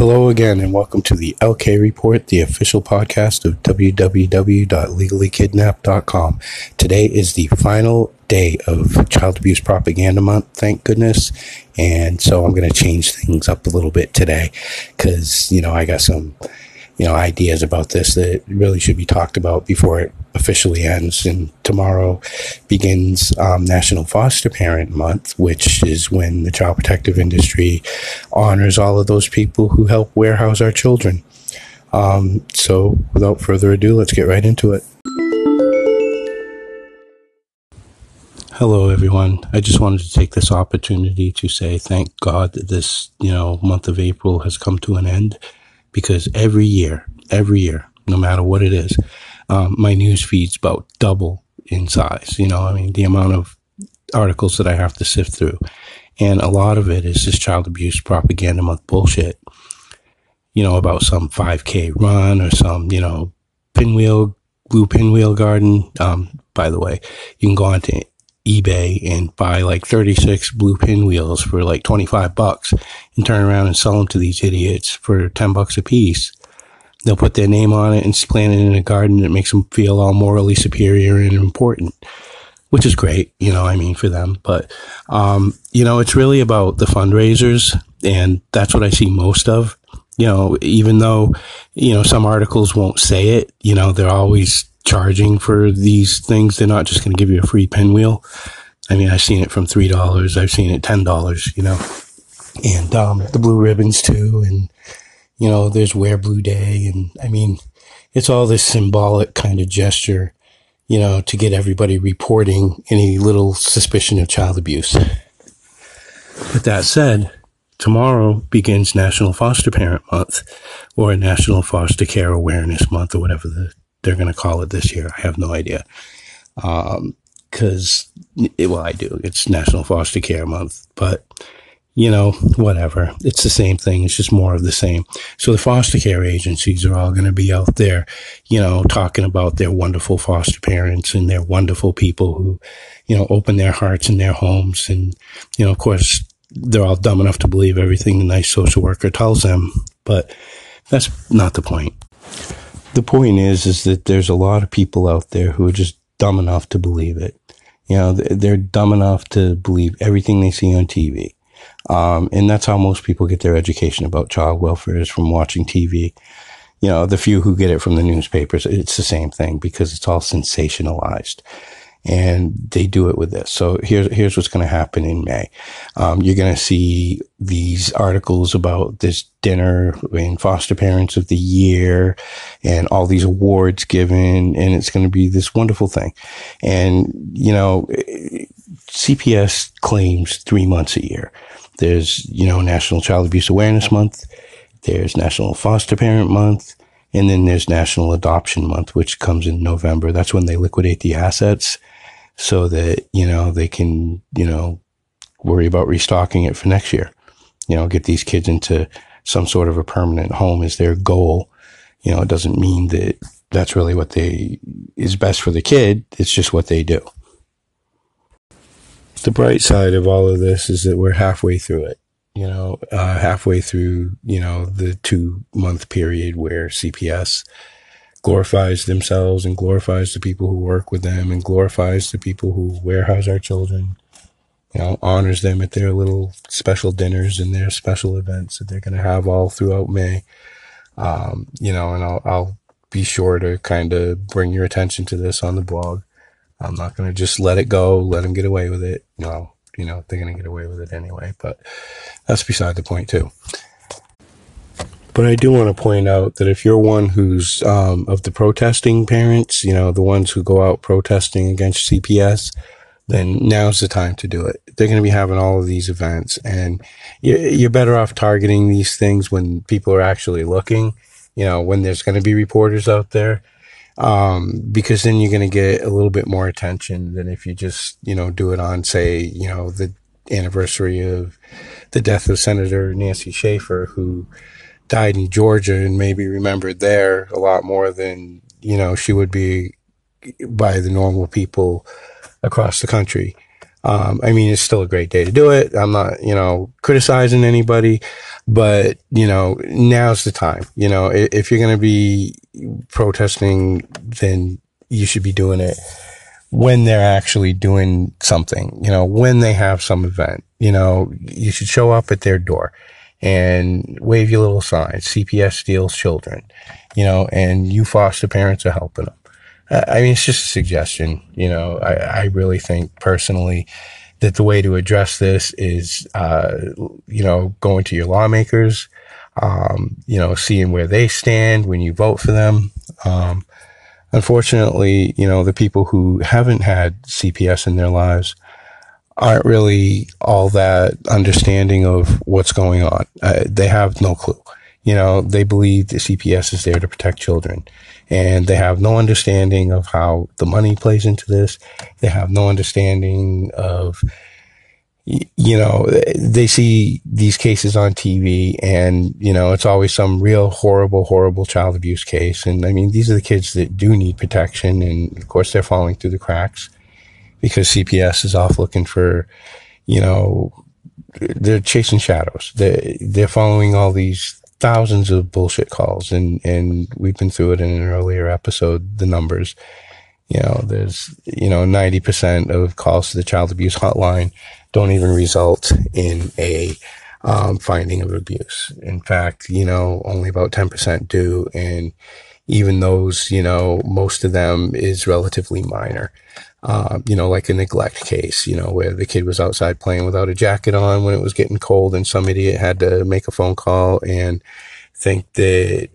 Hello again, and welcome to the LK Report, the official podcast of www.legallykidnapped.com. Today is the final day of Child Abuse Propaganda Month, thank goodness. And so I'm going to change things up a little bit today because, you know, I got some you know, ideas about this that really should be talked about before it officially ends. And tomorrow begins um, National Foster Parent Month, which is when the child protective industry honors all of those people who help warehouse our children. Um, so, without further ado, let's get right into it. Hello, everyone. I just wanted to take this opportunity to say thank God that this, you know, month of April has come to an end because every year, every year, no matter what it is, um, my news feed's about double in size. You know, I mean, the amount of articles that I have to sift through. And a lot of it is just child abuse propaganda month bullshit, you know, about some 5K run or some, you know, pinwheel, blue pinwheel garden. Um, by the way, you can go onto eBay and buy like 36 blue pinwheels for like 25 bucks and turn around and sell them to these idiots for 10 bucks a piece. They'll put their name on it and plant it in a garden It makes them feel all morally superior and important, which is great, you know, I mean, for them. But, um, you know, it's really about the fundraisers and that's what I see most of. You know, even though, you know, some articles won't say it, you know, they're always charging for these things. They're not just going to give you a free pinwheel. I mean, I've seen it from three dollars. I've seen it ten dollars. You know, and um, the blue ribbons too. And you know, there's Wear Blue Day, and I mean, it's all this symbolic kind of gesture. You know, to get everybody reporting any little suspicion of child abuse. But that said, tomorrow begins National Foster Parent Month or National Foster Care Awareness Month or whatever the they're going to call it this year. I have no idea. Because, um, well, I do. It's National Foster Care Month, but you know, whatever. It's the same thing. It's just more of the same. So the foster care agencies are all going to be out there, you know, talking about their wonderful foster parents and their wonderful people who, you know, open their hearts and their homes. And, you know, of course, they're all dumb enough to believe everything the nice social worker tells them, but that's not the point the point is, is that there's a lot of people out there who are just dumb enough to believe it. You know, they're dumb enough to believe everything they see on TV. Um, and that's how most people get their education about child welfare is from watching TV. You know, the few who get it from the newspapers, it's the same thing because it's all sensationalized and they do it with this. So here's here's what's going to happen in May. Um, you're going to see these articles about this dinner in foster parents of the year, and all these awards given, and it's going to be this wonderful thing. And you know, CPS claims three months a year. There's you know National Child Abuse Awareness Month. There's National Foster Parent Month. And then there's National Adoption Month, which comes in November. That's when they liquidate the assets so that, you know, they can, you know, worry about restocking it for next year. You know, get these kids into some sort of a permanent home is their goal. You know, it doesn't mean that that's really what they is best for the kid. It's just what they do. The bright side of all of this is that we're halfway through it. You know, uh, halfway through, you know, the two month period where CPS glorifies themselves and glorifies the people who work with them and glorifies the people who warehouse our children. You know, honors them at their little special dinners and their special events that they're going to have all throughout May. Um, you know, and I'll, I'll be sure to kind of bring your attention to this on the blog. I'm not going to just let it go, let them get away with it. No, you know, they're going to get away with it anyway, but that's beside the point too. But I do want to point out that if you're one who's um, of the protesting parents, you know, the ones who go out protesting against CPS, then now's the time to do it. They're going to be having all of these events, and you're better off targeting these things when people are actually looking. You know, when there's going to be reporters out there, um, because then you're going to get a little bit more attention than if you just, you know, do it on, say, you know, the anniversary of the death of Senator Nancy Schaefer, who died in Georgia and maybe remembered there a lot more than, you know, she would be by the normal people across the country. Um, I mean, it's still a great day to do it. I'm not, you know, criticizing anybody, but you know, now's the time. You know, if you're going to be protesting, then you should be doing it when they're actually doing something, you know, when they have some event, you know, you should show up at their door and wave your little sign. CPS steals children, you know, and you foster parents are helping them. I mean, it's just a suggestion, you know, I, I really think personally that the way to address this is, uh, you know, going to your lawmakers, um, you know, seeing where they stand when you vote for them. Um, unfortunately, you know, the people who haven't had CPS in their lives aren't really all that understanding of what's going on. Uh, they have no clue. You know, they believe the CPS is there to protect children and they have no understanding of how the money plays into this. They have no understanding of, you know, they see these cases on TV and, you know, it's always some real horrible, horrible child abuse case. And I mean, these are the kids that do need protection. And of course, they're falling through the cracks because CPS is off looking for, you know, they're chasing shadows. They're, they're following all these thousands of bullshit calls. And, and we've been through it in an earlier episode, the numbers. You know, there's, you know, 90% of calls to the child abuse hotline don't even result in a um, finding of abuse. In fact, you know, only about 10% do. And even those, you know, most of them is relatively minor. Uh, you know, like a neglect case, you know, where the kid was outside playing without a jacket on when it was getting cold and some idiot had to make a phone call and think that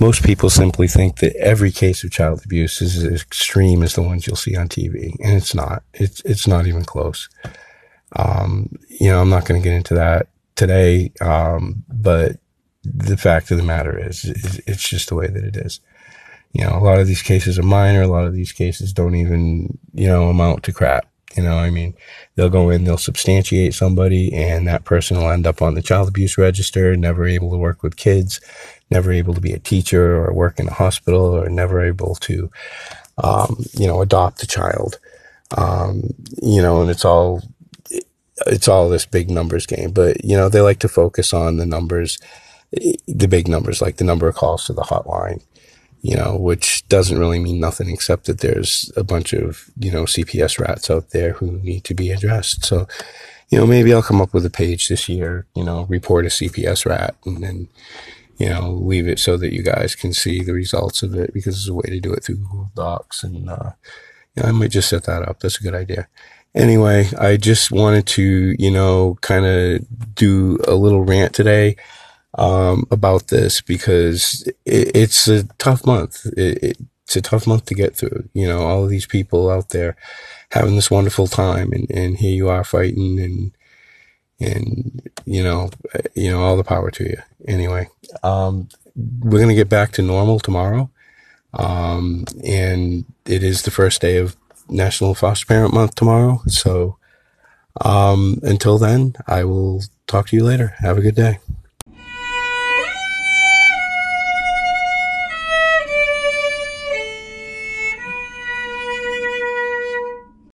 most people simply think that every case of child abuse is as extreme as the ones you'll see on TV, and it's not. It's it's not even close. Um, you know, I'm not going to get into that today, um, but the fact of the matter is, is, it's just the way that it is. You know, a lot of these cases are minor. A lot of these cases don't even, you know, amount to crap. You know, I mean, they'll go in, they'll substantiate somebody, and that person will end up on the child abuse register, never able to work with kids, never able to be a teacher or work in a hospital or never able to, um, you know, adopt a child. Um, you know, and it's all, it's all this big numbers game, but you know, they like to focus on the numbers, the big numbers, like the number of calls to the hotline, you know, which doesn't really mean nothing except that there's a bunch of, you know, CPS rats out there who need to be addressed. So, you know, maybe I'll come up with a page this year, you know, report a CPS rat and then, you know, leave it so that you guys can see the results of it because there's a way to do it through Google Docs. And, uh, you know, I might just set that up. That's a good idea. Anyway, I just wanted to, you know, kind of do a little rant today, um, about this because it, it's a tough month. It, it's a tough month to get through. You know, all of these people out there having this wonderful time and, and here you are fighting and, and you know, you know, all the power to you. Anyway, um, we're going to get back to normal tomorrow. Um, and it is the first day of National Foster Parent Month tomorrow. So, um, until then, I will talk to you later. Have a good day.